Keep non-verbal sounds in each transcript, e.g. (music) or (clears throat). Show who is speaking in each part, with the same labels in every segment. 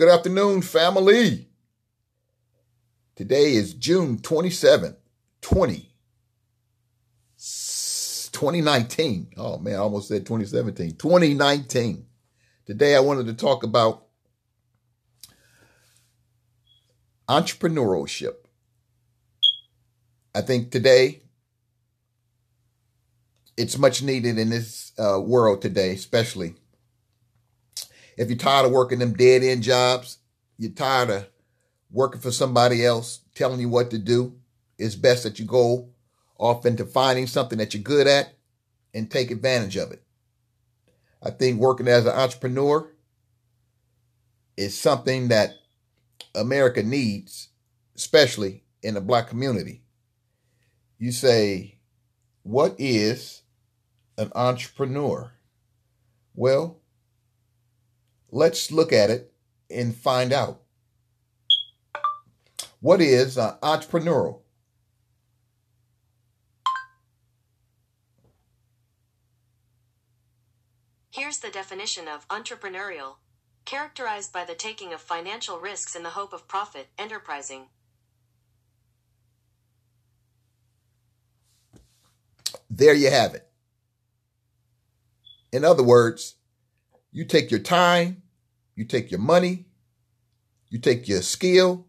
Speaker 1: Good afternoon, family. Today is June 27th, 20, 2019. Oh man, I almost said 2017. 2019. Today I wanted to talk about entrepreneurship. I think today it's much needed in this uh, world today, especially if you're tired of working them dead end jobs, you're tired of working for somebody else telling you what to do, it's best that you go off into finding something that you're good at and take advantage of it. I think working as an entrepreneur is something that America needs, especially in the black community. You say, what is an entrepreneur? Well, Let's look at it and find out. What is uh, entrepreneurial?
Speaker 2: Here's the definition of entrepreneurial characterized by the taking of financial risks in the hope of profit, enterprising.
Speaker 1: There you have it. In other words, you take your time, you take your money, you take your skill,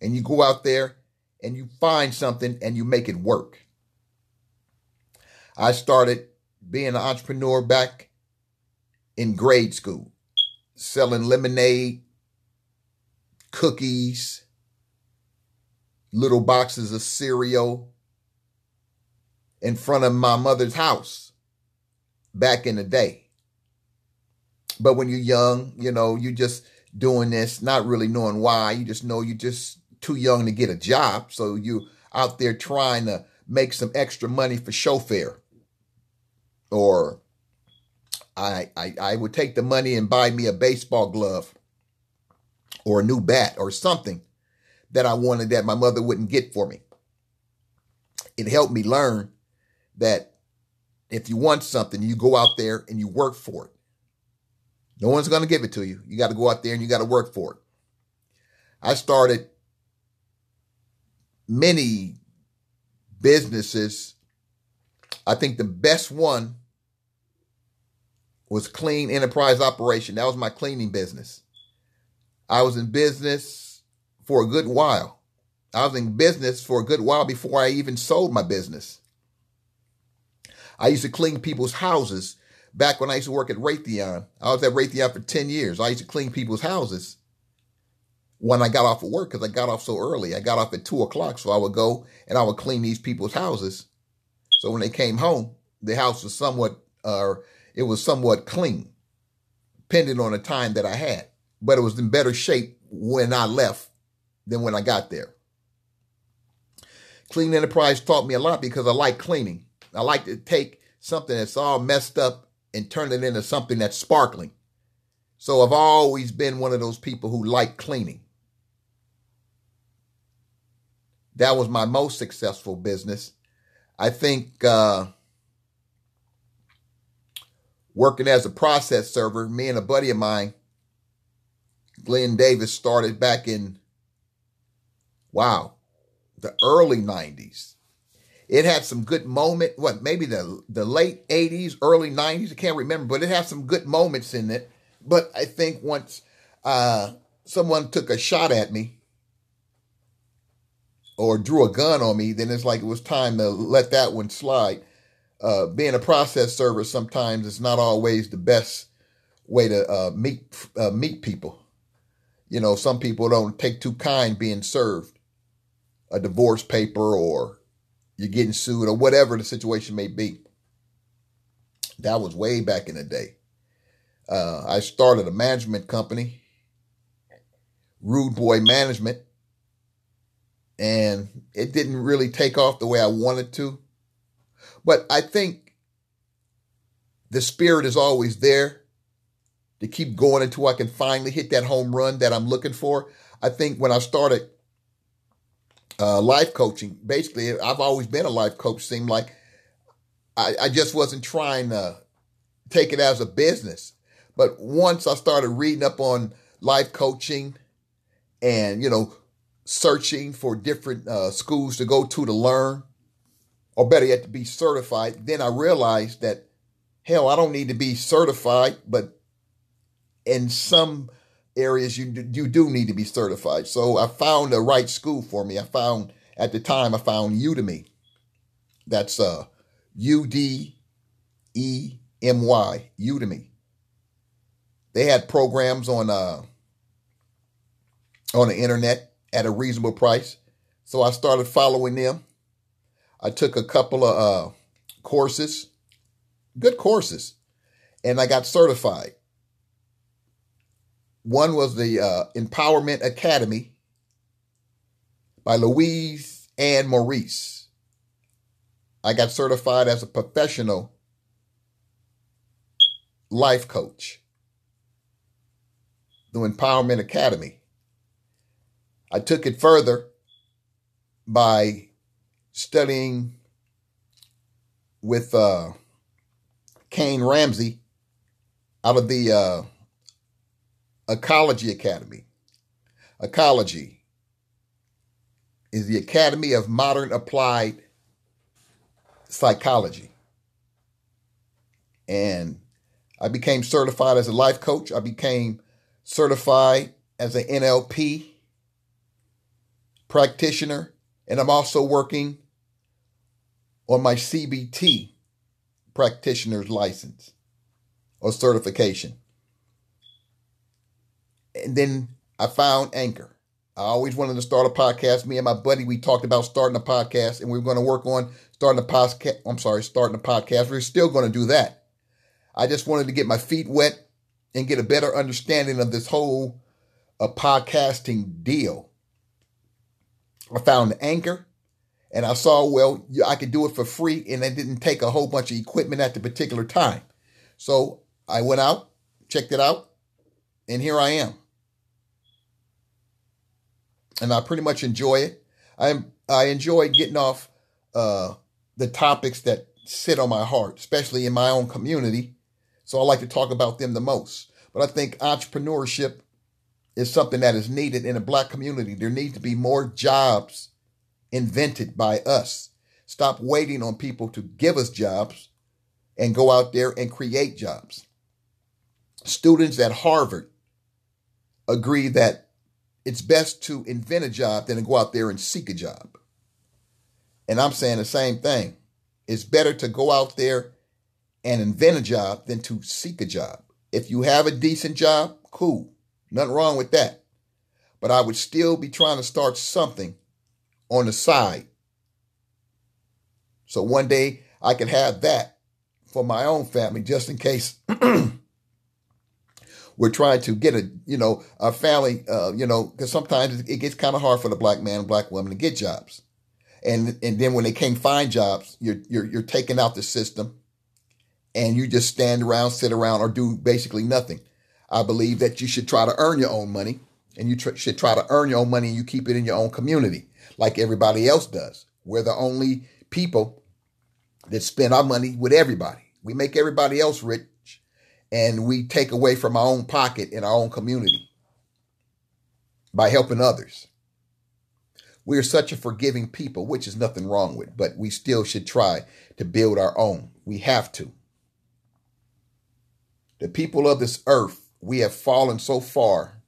Speaker 1: and you go out there and you find something and you make it work. I started being an entrepreneur back in grade school, selling lemonade, cookies, little boxes of cereal in front of my mother's house back in the day. But when you're young, you know, you're just doing this, not really knowing why. You just know you're just too young to get a job. So you out there trying to make some extra money for chauffeur. Or I, I I would take the money and buy me a baseball glove or a new bat or something that I wanted that my mother wouldn't get for me. It helped me learn that if you want something, you go out there and you work for it. No one's going to give it to you. You got to go out there and you got to work for it. I started many businesses. I think the best one was Clean Enterprise Operation. That was my cleaning business. I was in business for a good while. I was in business for a good while before I even sold my business. I used to clean people's houses back when I used to work at Raytheon. I was at Raytheon for 10 years. I used to clean people's houses when I got off of work because I got off so early. I got off at two o'clock. So I would go and I would clean these people's houses. So when they came home, the house was somewhat, uh, it was somewhat clean, depending on the time that I had. But it was in better shape when I left than when I got there. Clean Enterprise taught me a lot because I like cleaning. I like to take something that's all messed up and turn it into something that's sparkling. So I've always been one of those people who like cleaning. That was my most successful business. I think uh, working as a process server, me and a buddy of mine, Glenn Davis, started back in, wow, the early 90s. It had some good moment. What maybe the the late '80s, early '90s. I can't remember, but it had some good moments in it. But I think once uh, someone took a shot at me or drew a gun on me, then it's like it was time to let that one slide. Uh, being a process server sometimes is not always the best way to uh, meet uh, meet people. You know, some people don't take too kind being served a divorce paper or you're getting sued or whatever the situation may be. That was way back in the day. Uh, I started a management company, Rude Boy Management, and it didn't really take off the way I wanted to. But I think the spirit is always there to keep going until I can finally hit that home run that I'm looking for. I think when I started uh, life coaching. Basically, I've always been a life coach. Seemed like I, I just wasn't trying to take it as a business. But once I started reading up on life coaching and, you know, searching for different uh, schools to go to to learn, or better yet, to be certified, then I realized that, hell, I don't need to be certified, but in some areas you you do need to be certified. So I found the right school for me. I found at the time I found Udemy. That's uh U D E M Y Udemy. They had programs on uh on the internet at a reasonable price. So I started following them. I took a couple of uh courses, good courses, and I got certified. One was the uh, Empowerment Academy by Louise Ann Maurice. I got certified as a professional life coach. The Empowerment Academy. I took it further by studying with uh, Kain Ramsay out of the uh, Ecology Academy. Ecology is the Academy of Modern Applied Psychology. And I became certified as a life coach. I became certified as an NLP practitioner. And I'm also working on my CBT practitioner's license or certification. And then I found Anchor. I always wanted to start a podcast. Me and my buddy, we talked about starting a podcast, and we are going to work on starting a podcast. I'm sorry, starting a podcast. We're still going to do that. I just wanted to get my feet wet and get a better understanding of this whole uh, podcasting deal. I found Anchor, and I saw well I could do it for free, and it didn't take a whole bunch of equipment at the particular time. So I went out, checked it out, and here I am and I pretty much enjoy it. I I enjoy getting off uh, the topics that sit on my heart, especially in my own community. So I like to talk about them the most. But I think entrepreneurship is something that is needed in a black community. There needs to be more jobs invented by us. Stop waiting on people to give us jobs and go out there and create jobs. Students at Harvard agree that it's best to invent a job than to go out there and seek a job. And I'm saying the same thing. It's better to go out there and invent a job than to seek a job. If you have a decent job, cool. Nothing wrong with that. But I would still be trying to start something on the side. So one day I could have that for my own family just in case (clears throat) we're trying to get a you know a family uh, you know because sometimes it gets kind of hard for the black man and black woman to get jobs. And and then when they can't find jobs you're you're you're taking out the system and you just stand around sit around or do basically nothing. I believe that you should try to earn your own money and you tr- should try to earn your own money and you keep it in your own community like everybody else does. We're the only people that spend our money with everybody. We make everybody else rich and we take away from our own pocket in our own community by helping others. We are such a forgiving people, which is nothing wrong with, but we still should try to build our own. We have to. The people of this earth, we have fallen so far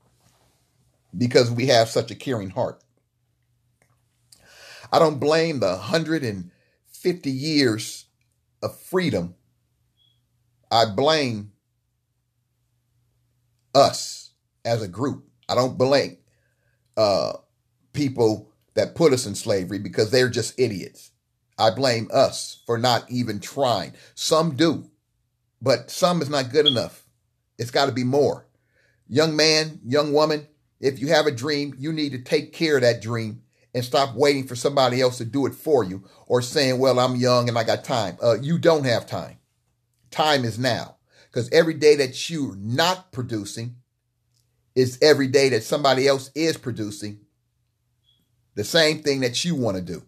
Speaker 1: because we have such a caring heart. I don't blame the 150 years of freedom. I blame us as a group. I don't blame uh, people that put us in slavery because they're just idiots. I blame us for not even trying. Some do, but some is not good enough. It's got to be more. Young man, young woman, if you have a dream, you need to take care of that dream and stop waiting for somebody else to do it for you or saying, well, I'm young and I got time. Uh, you don't have time. Time is now. Because every day that you're not producing is every day that somebody else is producing the same thing that you want to do.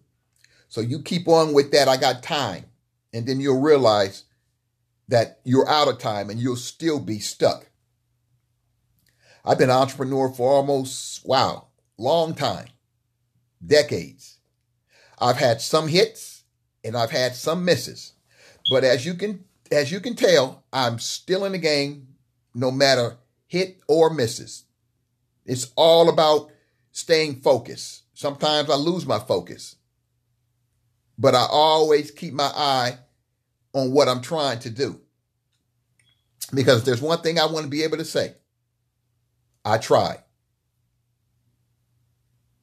Speaker 1: So you keep on with that. I got time. And then you'll realize that you're out of time and you'll still be stuck. I've been an entrepreneur for almost, wow, long time, decades. I've had some hits and I've had some misses. But as you can as you can tell, I'm still in the game no matter hit or misses. It's all about staying focused. Sometimes I lose my focus. But I always keep my eye on what I'm trying to do. Because there's one thing I want to be able to say. I tried.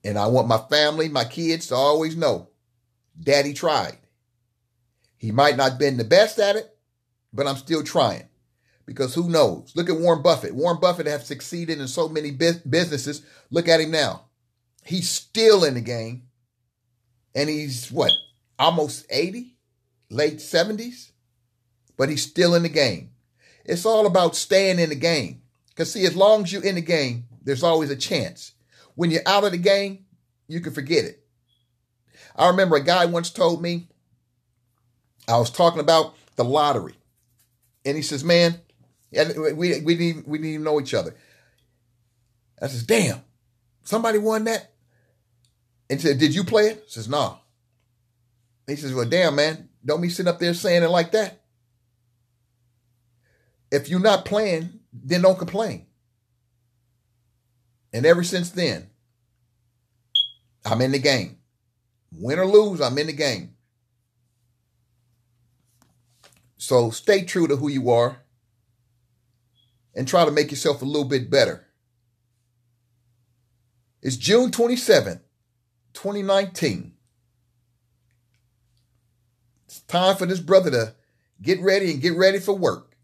Speaker 1: And I want my family, my kids to always know daddy tried. He might not have been the best at it, but I'm still trying. Because who knows? Look at Warren Buffett. Warren Buffett have succeeded in so many businesses. Look at him now. He's still in the game. And he's what? Almost 80? Late 70s? But he's still in the game. It's all about staying in the game. Because, see, as long as you're in the game, there's always a chance. When you're out of the game, you can forget it. I remember a guy once told me, I was talking about the lottery. And he says, Man, we, we, didn't, even, we didn't even know each other. I says, Damn, somebody won that? And he said, Did you play it? I says, No. He says, Well, damn, man, don't be sitting up there saying it like that. If you're not playing, then don't complain. And ever since then, I'm in the game. Win or lose, I'm in the game. So stay true to who you are and try to make yourself a little bit better. It's June 27th, 2019. It's time for this brother to get ready and get ready for work.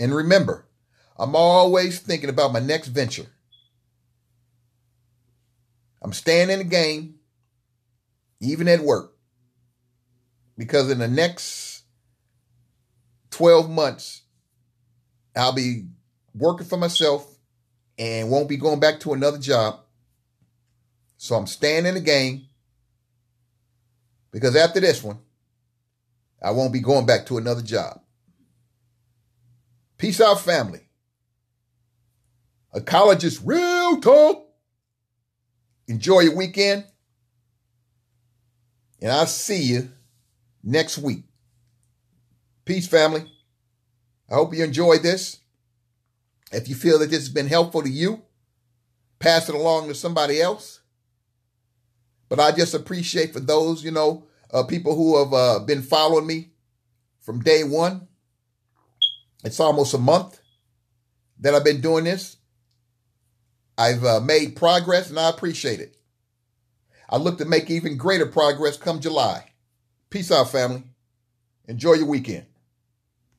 Speaker 1: And remember, I'm always thinking about my next venture. I'm staying in the game, even at work, because in the next 12 months, I'll be working for myself and won't be going back to another job. So I'm staying in the game because after this one, I won't be going back to another job. Peace out, family. A college Ecologist Real Talk. Enjoy your weekend. And I'll see you next week. Peace, family. I hope you enjoyed this. If you feel that this has been helpful to you, pass it along to somebody else. But I just appreciate for those, you know, uh, people who have uh, been following me from day one. It's almost a month that I've been doing this. I've uh, made progress and I appreciate it. I look to make even greater progress come July. Peace out, family. Enjoy your weekend.